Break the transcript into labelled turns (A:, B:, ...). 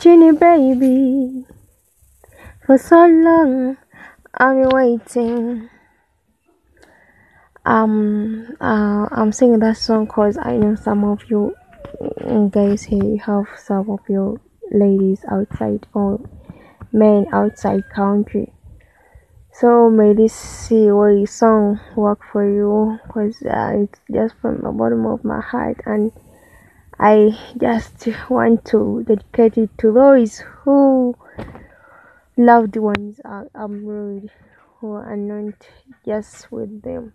A: Ginny baby, for so long I've been waiting. Um, uh, I'm singing that song because I know some of you guys here have some of your ladies outside or men outside country. So may this way song work for you because uh, it's just from the bottom of my heart and I just want to dedicate it to those who loved ones are abroad who are not just with them.